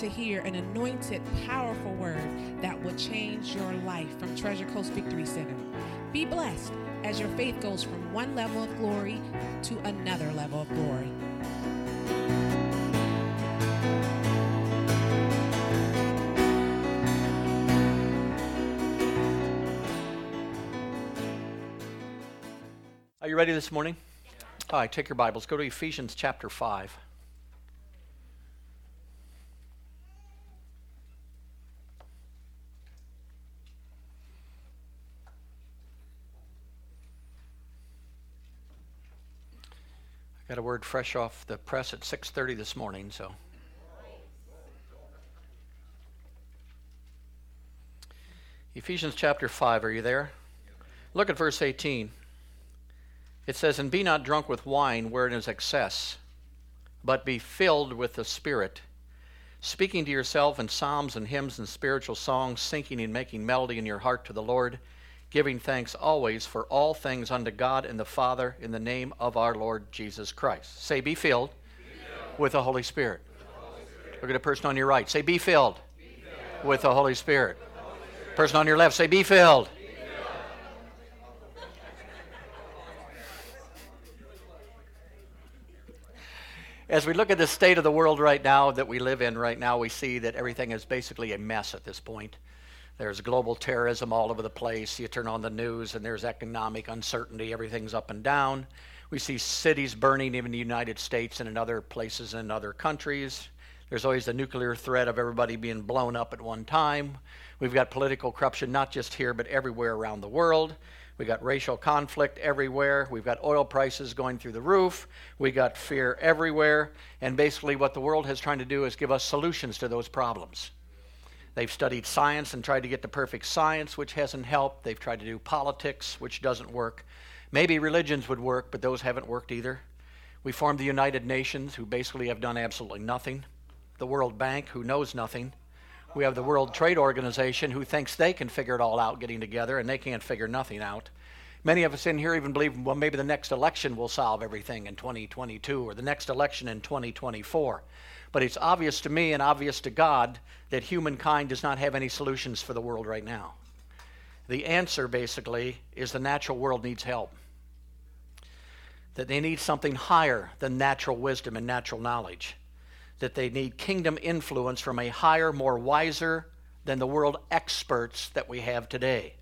to hear an anointed, powerful word that will change your life from Treasure Coast Victory Center. Be blessed as your faith goes from one level of glory to another level of glory. Are you ready this morning? All right, take your Bibles. Go to Ephesians chapter 5. Got a word fresh off the press at 6:30 this morning, so Ephesians chapter 5, are you there? Look at verse 18. It says, And be not drunk with wine wherein is excess, but be filled with the Spirit, speaking to yourself in psalms and hymns and spiritual songs, singing and making melody in your heart to the Lord, giving thanks always for all things unto God and the Father in the name of our Lord Jesus Christ. Say, Be filled, be filled. With, the Holy Spirit. Look at the person on your right. Say, Be filled, be filled. With, the Holy Spirit. with the Holy Spirit. Person on your left, say, Be filled. as we look at the state of the world right now that we live in right now, we see that everything is basically a mess at this point. There's global terrorism all over the place. You turn on the news and there's economic uncertainty. Everything's up and down. We see cities burning even in the United States and in other places in other countries. There's always the nuclear threat of everybody being blown up at one time. We've got political corruption not just here but everywhere around the world. We got racial conflict everywhere. We've got oil prices going through the roof. We got fear everywhere. And basically, what the world has trying to do is give us solutions to those problems. They've studied science and tried to get the perfect science, which hasn't helped. They've tried to do politics, which doesn't work. Maybe religions would work, but those haven't worked either. We formed the United Nations, who basically have done absolutely nothing. The World Bank, who knows nothing. We have the World Trade Organization who thinks they can figure it all out getting together, and they can't figure nothing out. Many of us in here even believe, well, maybe the next election will solve everything in 2022 or the next election in 2024. But it's obvious to me and obvious to God that humankind does not have any solutions for the world right now. The answer, basically, is the natural world needs help. That they need something higher than natural wisdom and natural knowledge that they need kingdom influence from a higher, more wiser than the world experts that we have today.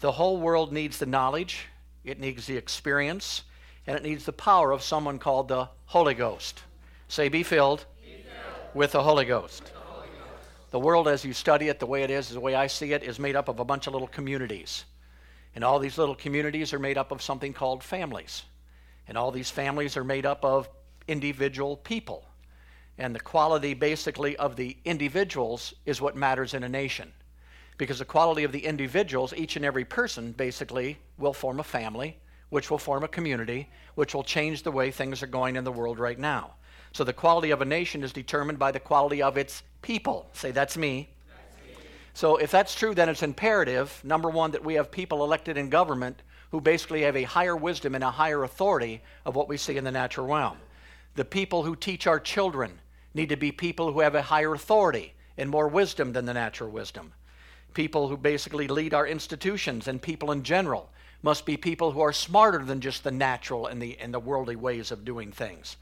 The whole world needs the knowledge, it needs the experience, and it needs the power of someone called the Holy Ghost. Say, be filled. With, the Holy Ghost. The world, as you study it, the way it is, the way I see it, is made up of a bunch of little communities. And all these little communities are made up of something called families. And all these families are made up of individual people. And the quality, basically, of the individuals is what matters in a nation. Because the quality of the individuals, each and every person, basically, will form a family, which will form a community, which will change the way things are going in the world right now. So the quality of a nation is determined by the quality of its people. Say, that's me. So if that's true, then it's imperative, number one, that we have people elected in government who basically have a higher wisdom and a higher authority of what we see in the natural realm. The people who teach our children need to be people who have a higher authority and more wisdom than the natural wisdom. People who basically lead our institutions and people in general must be people who are smarter than just the natural and the, and the worldly ways of doing things.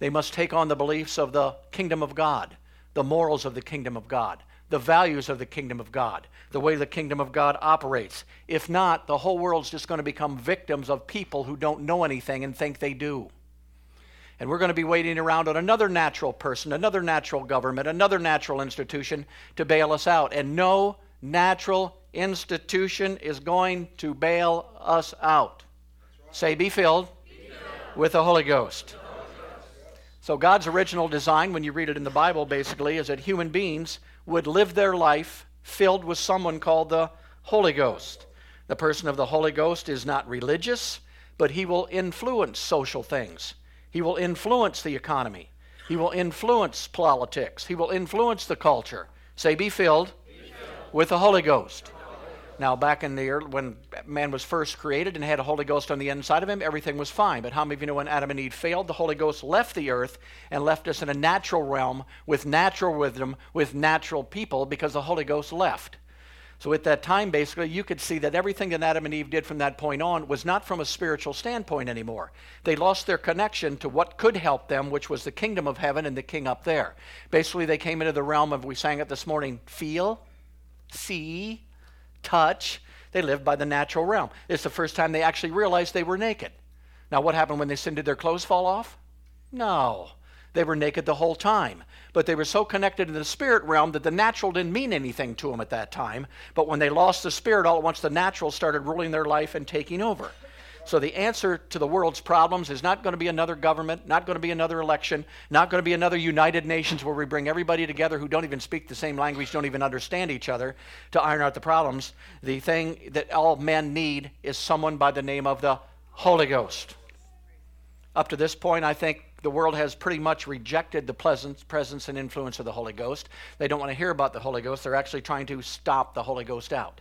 They must take on the beliefs of the kingdom of God, the morals of the kingdom of God, the values of the kingdom of God, the way the kingdom of God operates. If not, the whole world's just going to become victims of people who don't know anything and think they do. And we're going to be waiting around on another natural person, another natural government, another natural institution to bail us out. And no natural institution is going to bail us out. Right. Say, be filled, be filled, with the Holy Ghost. So, God's original design, when you read it in the Bible, basically, is that human beings would live their life filled with someone called the Holy Ghost. The person of the Holy Ghost is not religious, but he will influence social things. He will influence the economy. He will influence politics. He will influence the culture. Say, be filled, be filled. with the Holy Ghost. Now, back in the early, when man was first created and had a Holy Ghost on the inside of him, everything was fine. But how many of you know when Adam and Eve failed, the Holy Ghost left the earth and left us in a natural realm with natural wisdom, with natural people, because the Holy Ghost left. So at that time, basically, you could see that everything that Adam and Eve did from that point on was not from a spiritual standpoint anymore. They lost their connection to what could help them, which was the kingdom of heaven and the king up there. Basically, they came into the realm of, we sang it this morning, feel, see, touch. They lived by the natural realm. It's the first time they actually realized they were naked. Now, what happened when they sinned? Did their clothes fall off? No. They were naked the whole time. But they were so connected in the spirit realm that the natural didn't mean anything to them at that time. But when they lost the spirit, all at once the natural started ruling their life and taking over. So the answer to the world's problems is not going to be another government, not going to be another election, not going to be another United Nations where we bring everybody together who don't even speak the same language, don't even understand each other to iron out the problems. The thing that all men need is someone by the name of the Holy Ghost. Up to this point, I think the world has pretty much rejected the presence, presence and influence of the Holy Ghost. They don't want to hear about the Holy Ghost. They're actually trying to stop the Holy Ghost out.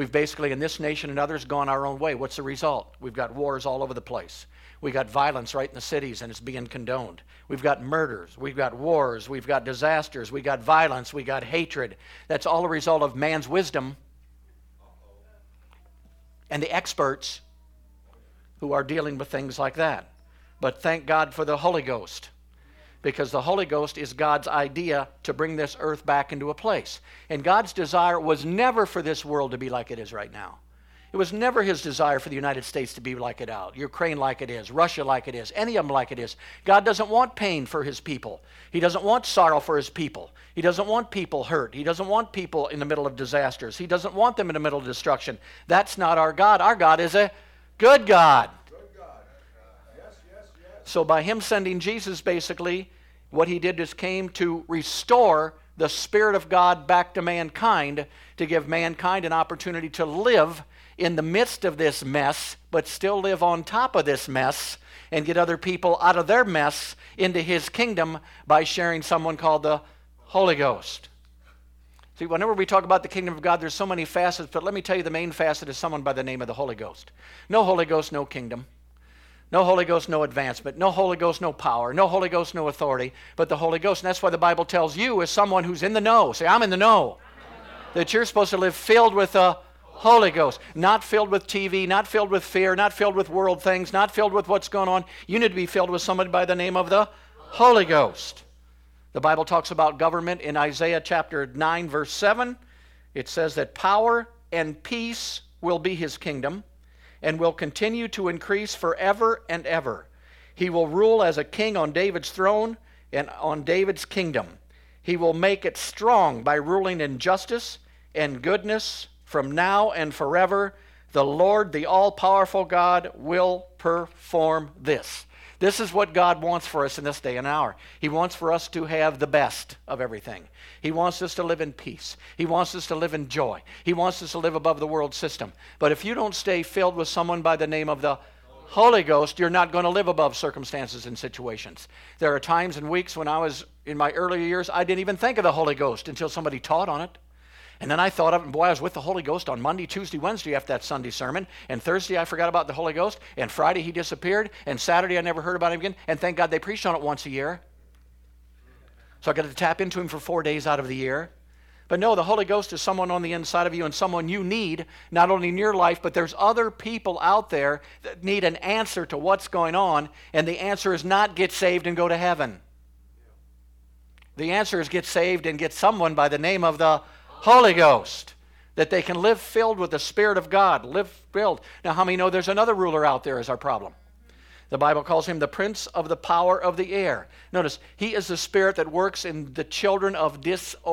We've basically, in this nation and others, gone our own way. What's the result? We've got wars all over the place. We've got violence right in the cities, and it's being condoned. We've got murders. We've got wars. We've got disasters. We've got violence. We've got hatred. That's all a result of man's wisdom and the experts who are dealing with things like that. But thank God for the Holy Ghost because the Holy Ghost is God's idea to bring this earth back into a place. And God's desire was never for this world to be like it is right now. It was never his desire for the United States to be like it out, Ukraine like it is, Russia like it is, any of them like it is. God doesn't want pain for his people. He doesn't want sorrow for his people. He doesn't want people hurt. He doesn't want people in the middle of disasters. He doesn't want them in the middle of destruction. That's not our God. Our God is a good God. So, by him sending Jesus, basically, what he did is came to restore the Spirit of God back to mankind, to give mankind an opportunity to live in the midst of this mess, but still live on top of this mess and get other people out of their mess into his kingdom by sharing someone called the Holy Ghost. See, whenever we talk about the kingdom of God, there's so many facets, but let me tell you the main facet is someone by the name of the Holy Ghost. No Holy Ghost, no kingdom. No Holy Ghost, no advancement. No Holy Ghost, no power. No Holy Ghost, no authority. But the Holy Ghost. And that's why the Bible tells you, as someone who's in the know, say, I'm in the know, that you're supposed to live filled with the Holy Ghost. Not filled with TV, not filled with fear, not filled with world things, not filled with what's going on. You need to be filled with somebody by the name of the Holy Ghost. The Bible talks about government in Isaiah chapter 9, verse 7. It says that power and peace will be his kingdom and will continue to increase forever and ever. He will rule as a king on David's throne and on David's kingdom. He will make it strong by ruling in justice and goodness from now and forever. The Lord, the all powerful God, will perform this. This is what God wants for us in this day and hour. He wants for us to have the best of everything. He wants us to live in peace. He wants us to live in joy. He wants us to live above the world system. But if you don't stay filled with someone by the name of the Holy Ghost, you're not going to live above circumstances and situations. There are times and weeks when I was in my earlier years, I didn't even think of the Holy Ghost until somebody taught on it. And then I thought of, and boy, I was with the Holy Ghost on Monday, Tuesday, Wednesday after that Sunday sermon. And Thursday I forgot about the Holy Ghost. And Friday he disappeared. And Saturday I never heard about him again. And thank God they preached on it once a year. So I got to tap into him for four days out of the year. But no, the Holy Ghost is someone on the inside of you and someone you need, not only in your life, but there's other people out there that need an answer to what's going on. And the answer is not get saved and go to heaven. The answer is get saved and get someone by the name of the Holy Ghost. That they can live filled with the Spirit of God, live filled. Now, how many know there's another ruler out there is our problem? The Bible calls him the prince of the power of the air. Notice, he is the spirit that works in the children of disobedience.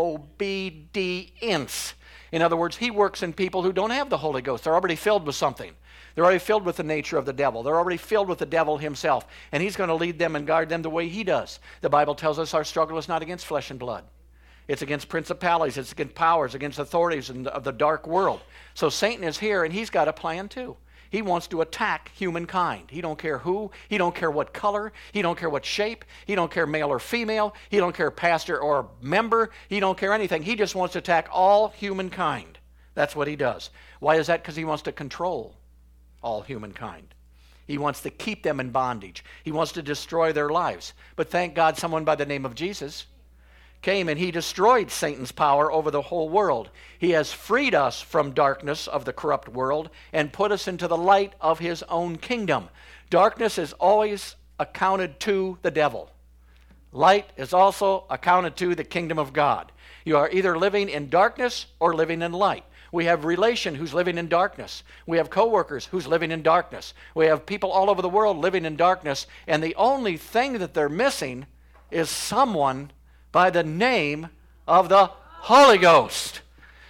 In other words, he works in people who don't have the Holy Ghost. They're already filled with something. They're already filled with the nature of the devil. They're already filled with the devil himself. And he's going to lead them and guard them the way he does. The Bible tells us our struggle is not against flesh and blood. It's against principalities, it's against powers, against authorities the, of the dark world. So Satan is here and he's got a plan too. He wants to attack humankind. He don't care who, he don't care what color, he don't care what shape, he don't care male or female, he don't care pastor or member, he don't care anything. He just wants to attack all humankind. That's what he does. Why is that? Because he wants to control all humankind. He wants to keep them in bondage. He wants to destroy their lives. But thank God, someone by the name of Jesus came and he destroyed Satan's power over the whole world. He has freed us from darkness of the corrupt world and put us into the light of his own kingdom. Darkness is always accounted to the devil. Light is also accounted to the kingdom of God. You are either living in darkness or living in light. We have relation who's living in darkness. We have coworkers who's living in darkness. We have people all over the world living in darkness, and the only thing that they're missing is someone by the name of the Holy Ghost.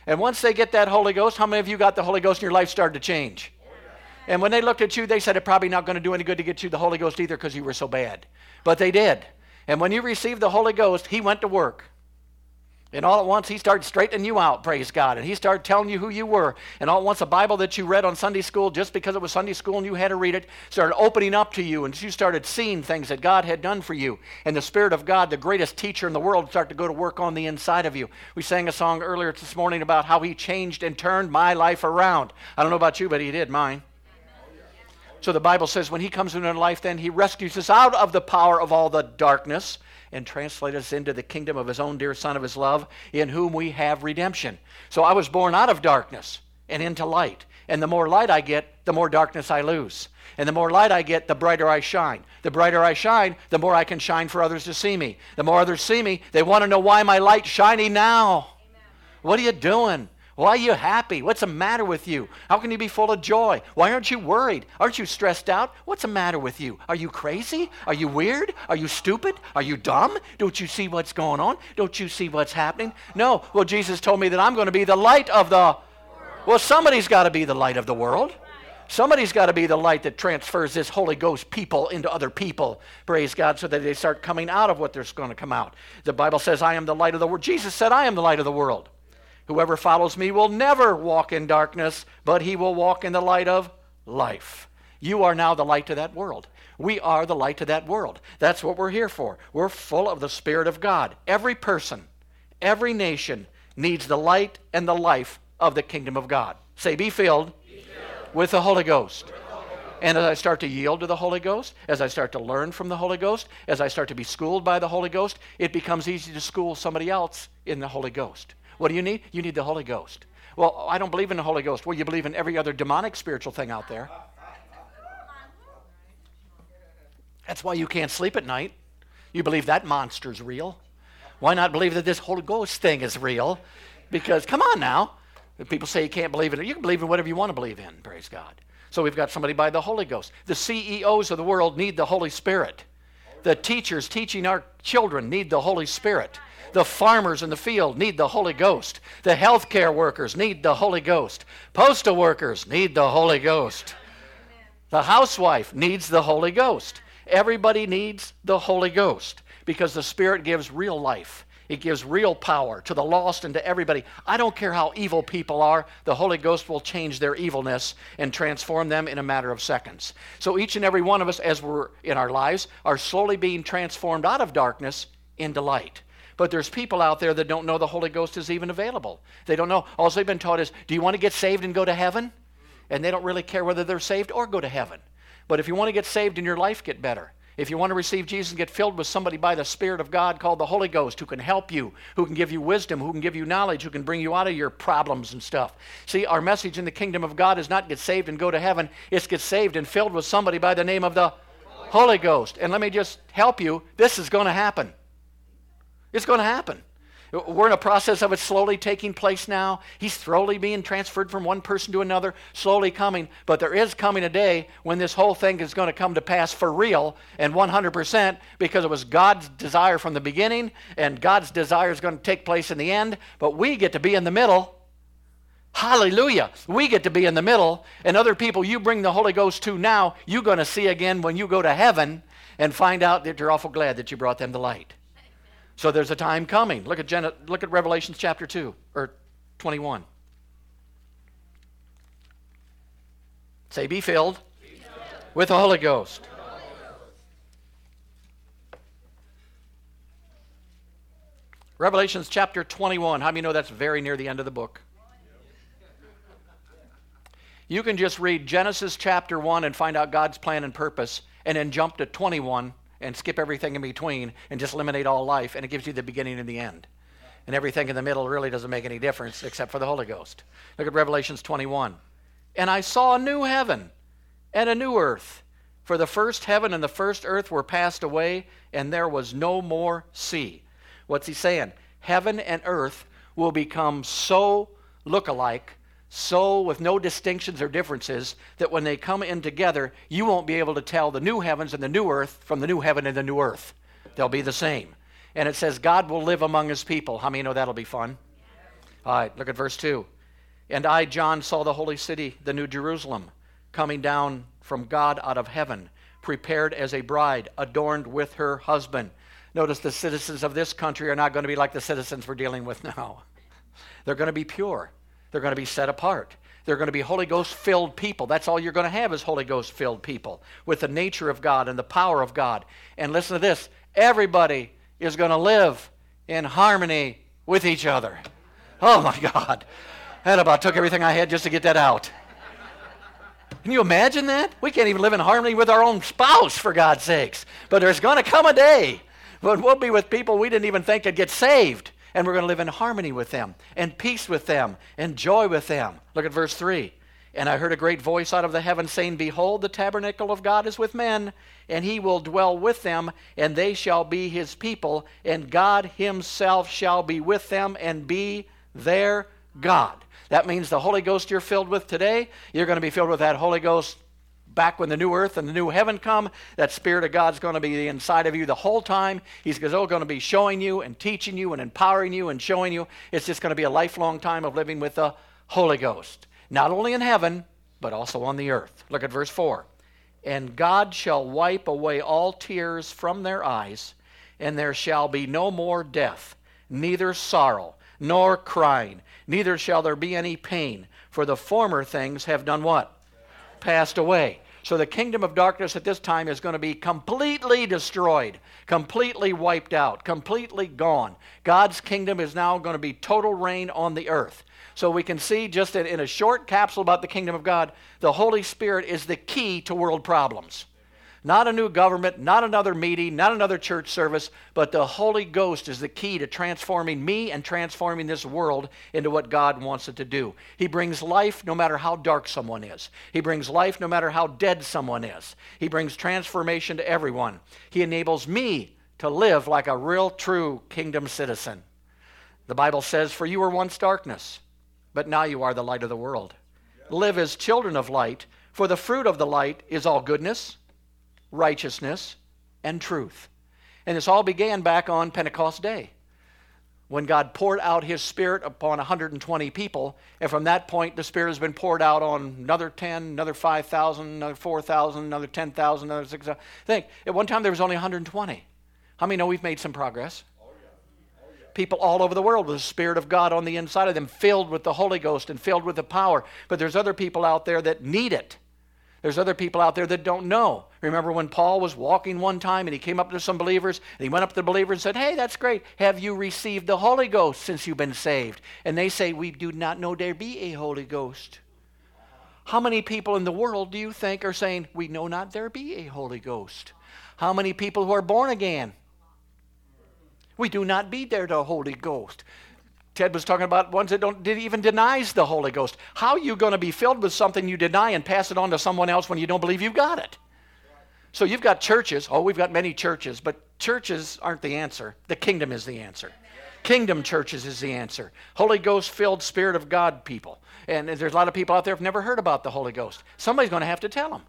And once they get that Holy Ghost, how many of you got the Holy Ghost and your life started to change? And when they looked at you, they said it's probably not going to do any good to get you the Holy Ghost either because you were so bad. But they did. And when you received the Holy Ghost, He went to work. And all at once, he started straightening you out, praise God. And he started telling you who you were. And all at once, a Bible that you read on Sunday school, just because it was Sunday school and you had to read it, started opening up to you. And you started seeing things that God had done for you. And the Spirit of God, the greatest teacher in the world, started to go to work on the inside of you. We sang a song earlier this morning about how he changed and turned my life around. I don't know about you, but he did mine. So the Bible says when he comes into our life, then he rescues us out of the power of all the darkness and translate us into the kingdom of his own dear Son of his love, in whom we have redemption. So I was born out of darkness and into light. And the more light I get, the more darkness I lose. And the more light I get, the brighter I shine. The brighter I shine, the more I can shine for others to see me. The more others see me, they want to know why my light's shining now. Amen. What are you doing? Why are you happy? What's the matter with you? How can you be full of joy? Why aren't you worried? Aren't you stressed out? What's the matter with you? Are you crazy? Are you weird? Are you stupid? Are you dumb? Don't you see what's going on? Don't you see what's happening? No. Well, Jesus told me that I'm going to be the light of the Well, somebody's got to be the light of the world. Somebody's got to be the light that transfers this Holy Ghost people into other people, praise God, so that they start coming out of what they're going to come out. The Bible says, I am the light of the world. Jesus said, I am the light of the world. Whoever follows me will never walk in darkness, but he will walk in the light of life. You are now the light to that world. We are the light to that world. That's what we're here for. We're full of the Spirit of God. Every person, every nation needs the light and the life of the kingdom of God. Say, be filled, be filled. with the Holy Ghost. And as I start to yield to the Holy Ghost, as I start to learn from the Holy Ghost, as I start to be schooled by the Holy Ghost, it becomes easy to school somebody else in the Holy Ghost. What do you need? You need the Holy Ghost. Well, I don't believe in the Holy Ghost. Well, you believe in every other demonic spiritual thing out there. That's why you can't sleep at night. You believe that monster's real. Why not believe that this Holy Ghost thing is real? Because, come on now. People say you can't believe in it. You can believe in whatever you want to believe in, praise God. So we've got somebody by the Holy Ghost. The CEOs of the world need the Holy Spirit. The teachers teaching our children need the Holy Spirit. The farmers in the field need the Holy Ghost. The healthcare workers need the Holy Ghost. Postal workers need the Holy Ghost. The housewife needs the Holy Ghost. Everybody needs the Holy Ghost because the Spirit gives real life. It gives real power to the lost and to everybody. I don't care how evil people are, the Holy Ghost will change their evilness and transform them in a matter of seconds. So each and every one of us, as we're in our lives, are slowly being transformed out of darkness into light. But there's people out there that don't know the Holy Ghost is even available. They don't know. All they've been taught is, do you want to get saved and go to heaven? And they don't really care whether they're saved or go to heaven. But if you want to get saved and your life get better, if you want to receive Jesus and get filled with somebody by the Spirit of God called the Holy Ghost who can help you, who can give you wisdom, who can give you knowledge, who can bring you out of your problems and stuff. See, our message in the kingdom of God is not get saved and go to heaven, it's get saved and filled with somebody by the name of the Holy Ghost. And let me just help you this is going to happen. It's going to happen. We're in a process of it slowly taking place now. He's slowly being transferred from one person to another, slowly coming. But there is coming a day when this whole thing is going to come to pass for real and 100% because it was God's desire from the beginning and God's desire is going to take place in the end. But we get to be in the middle. Hallelujah. We get to be in the middle. And other people you bring the Holy Ghost to now, you're going to see again when you go to heaven and find out that you're awful glad that you brought them the light. So there's a time coming. Look at, Gen- look at Revelation chapter 2 or 21. Say, be filled, be filled. with the Holy Ghost. Revelations chapter 21. How many know that's very near the end of the book? You can just read Genesis chapter 1 and find out God's plan and purpose, and then jump to 21 and skip everything in between and just eliminate all life, and it gives you the beginning and the end. And everything in the middle really doesn't make any difference except for the Holy Ghost. Look at Revelations 21. And I saw a new heaven and a new earth. For the first heaven and the first earth were passed away, and there was no more sea. What's he saying? Heaven and earth will become so look-alike, so with no distinctions or differences, that when they come in together, you won't be able to tell the new heavens and the new earth from the new heaven and the new earth. They'll be the same. And it says, God will live among his people. How many know that'll be fun? All right, look at verse 2. And I, John, saw the holy city, the new Jerusalem, coming down from God out of heaven, prepared as a bride, adorned with her husband. Notice the citizens of this country are not going to be like the citizens we're dealing with now. They're going to be pure. They're going to be set apart. They're going to be Holy Ghost filled people. That's all you're going to have is Holy Ghost filled people with the nature of God and the power of God. And listen to this everybody is going to live in harmony with each other. Oh my God. That about took everything I had just to get that out. Can you imagine that? We can't even live in harmony with our own spouse, for God's sakes. But there's going to come a day when we'll be with people we didn't even think could get saved and we're going to live in harmony with them, and peace with them, and joy with them. Look at verse 3. And I heard a great voice out of the heaven saying, Behold, the tabernacle of God is with men, and he will dwell with them, and they shall be his people, and God himself shall be with them and be their God. That means the Holy Ghost you're filled with today, you're going to be filled with that Holy Ghost back when the new earth and the new heaven come, that Spirit of God's going to be inside of you the whole time. He's going to be showing you and teaching you and empowering you and showing you. It's just going to be a lifelong time of living with the Holy Ghost, not only in heaven, but also on the earth. Look at verse 4. And God shall wipe away all tears from their eyes, and there shall be no more death, neither sorrow, nor crying, neither shall there be any pain, for the former things have done what? Passed away. So the kingdom of darkness at this time is going to be completely destroyed, completely wiped out, completely gone. God's kingdom is now going to be total reign on the earth. So we can see just in, a short capsule about the kingdom of God, the Holy Spirit is the key to world problems. Not a new government, not another meeting, not another church service, but the Holy Ghost is the key to transforming me and transforming this world into what God wants it to do. He brings life no matter how dark someone is, He brings life no matter how dead someone is. He brings transformation to everyone. He enables me to live like a real, true kingdom citizen. The Bible says, For you were once darkness, but now you are the light of the world. Live as children of light, for the fruit of the light is all goodness righteousness, and truth. And this all began back on Pentecost Day when God poured out his Spirit upon 120 people. And from that point, the Spirit has been poured out on another 10, another 5,000, another 4,000, another 10,000, another 6,000. Think, at one time there was only 120. How many know we've made some progress? People all over the world with the Spirit of God on the inside of them, filled with the Holy Ghost and filled with the power. But there's other people out there that need it. There's other people out there that don't know. Remember when Paul was walking one time and he came up to some believers and he went up to the believers and said, Hey, that's great. Have you received the Holy Ghost since you've been saved? And they say, We do not know there be a Holy Ghost. How many people in the world do you think are saying, We know not there be a Holy Ghost? How many people who are born again? We do not be there the Holy Ghost. Ted was talking about ones that don't even denies the Holy Ghost. How are you going to be filled with something you deny and pass it on to someone else when you don't believe you've got it? So you've got churches. Oh, we've got many churches, but churches aren't the answer. The kingdom is the answer. Kingdom churches is the answer. Holy Ghost filled Spirit of God people. And there's a lot of people out there who've never heard about the Holy Ghost. Somebody's going to have to tell them.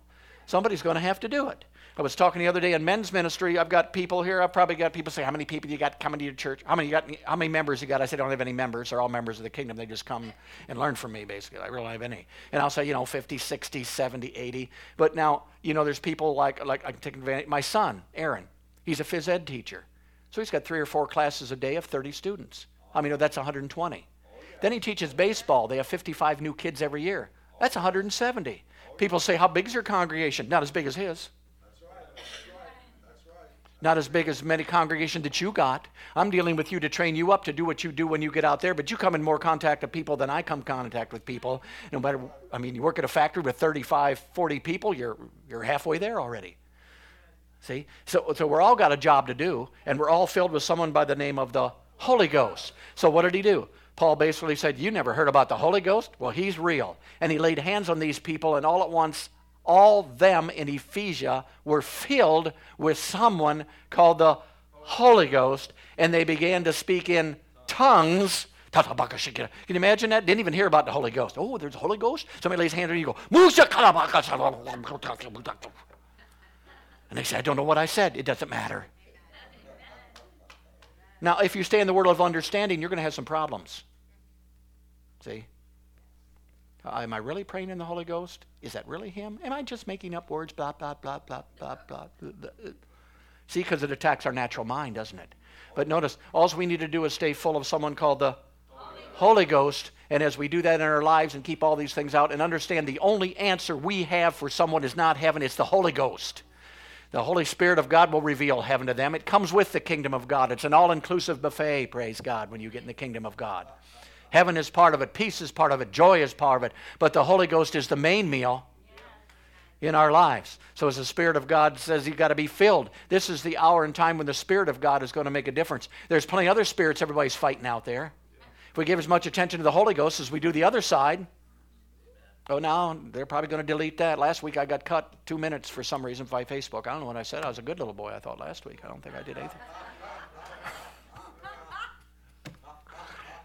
Somebody's going to have to do it. I was talking the other day in men's ministry. I've got people here. I've probably got people say, "How many people you got coming to your church? How many you got? How many members you got?" I said, "I don't have any members. They're all members of the kingdom. They just come and learn from me, basically. I really don't have any." And I'll say, you know, 50, 60, 70, 80. But now, you know, there's people like like I can take advantage. My son, Aaron, he's a phys ed teacher, so he's got three or four classes a day of 30 students. I mean, that's 120. Then he teaches baseball. They have 55 new kids every year. That's 170. People say, "How big is your congregation?" Not as big as his. Not as big as many congregation that you got. I'm dealing with you to train you up to do what you do when you get out there, but you come in more contact with people than I come contact with people. No matter, I mean, you work at a factory with 35, 40 people, you're, you're halfway there already. See? So, so we're all got a job to do, and we're all filled with someone by the name of the Holy Ghost. So what did he do? Paul basically said, You never heard about the Holy Ghost? Well, he's real. And he laid hands on these people, and all at once, all them in Ephesia were filled with someone called the Holy Ghost, and they began to speak in tongues. Can you imagine that? Didn't even hear about the Holy Ghost. Oh, there's a Holy Ghost? Somebody lays hands on you, and you go, and they say, I don't know what I said. It doesn't matter. Now, if you stay in the world of understanding, you're going to have some problems. See? Uh, am I really praying in the Holy Ghost? Is that really Him? Am I just making up words? Blah, blah, blah, blah, blah, blah. See, because it attacks our natural mind, doesn't it? But notice, all we need to do is stay full of someone called the Holy, Holy Ghost. And as we do that in our lives and keep all these things out and understand the only answer we have for someone is not heaven, it's the Holy Ghost. The Holy Spirit of God will reveal heaven to them. It comes with the kingdom of God. It's an all inclusive buffet, praise God, when you get in the kingdom of God. Heaven is part of it, peace is part of it, joy is part of it, but the Holy Ghost is the main meal in our lives. So, as the Spirit of God says, you've got to be filled. This is the hour and time when the Spirit of God is going to make a difference. There's plenty of other spirits everybody's fighting out there. If we give as much attention to the Holy Ghost as we do the other side, Oh, now they're probably going to delete that. Last week I got cut two minutes for some reason by Facebook. I don't know what I said. I was a good little boy, I thought, last week. I don't think I did anything.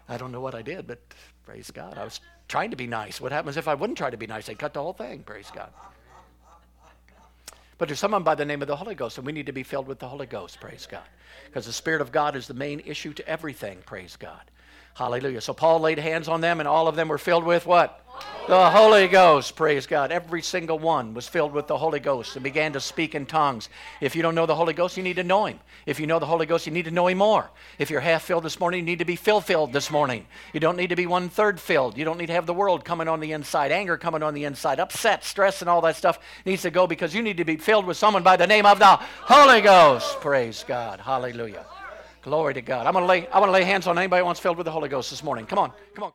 I don't know what I did, but praise God. I was trying to be nice. What happens if I wouldn't try to be nice? They'd cut the whole thing, praise God. But there's someone by the name of the Holy Ghost, and we need to be filled with the Holy Ghost, praise God. Because the Spirit of God is the main issue to everything, praise God. Hallelujah. So Paul laid hands on them, and all of them were filled with what? The Holy Ghost, praise God. Every single one was filled with the Holy Ghost and began to speak in tongues. If you don't know the Holy Ghost, you need to know Him. If you know the Holy Ghost, you need to know Him more. If you're half filled this morning, you need to be fill filled this morning. You don't need to be one third filled. You don't need to have the world coming on the inside, anger coming on the inside, upset, stress, and all that stuff needs to go because you need to be filled with someone by the name of the Holy Ghost. Praise God. Hallelujah. Glory to God. I'm going to lay, I want to lay hands on anybody who wants filled with the Holy Ghost this morning. Come on. Come on.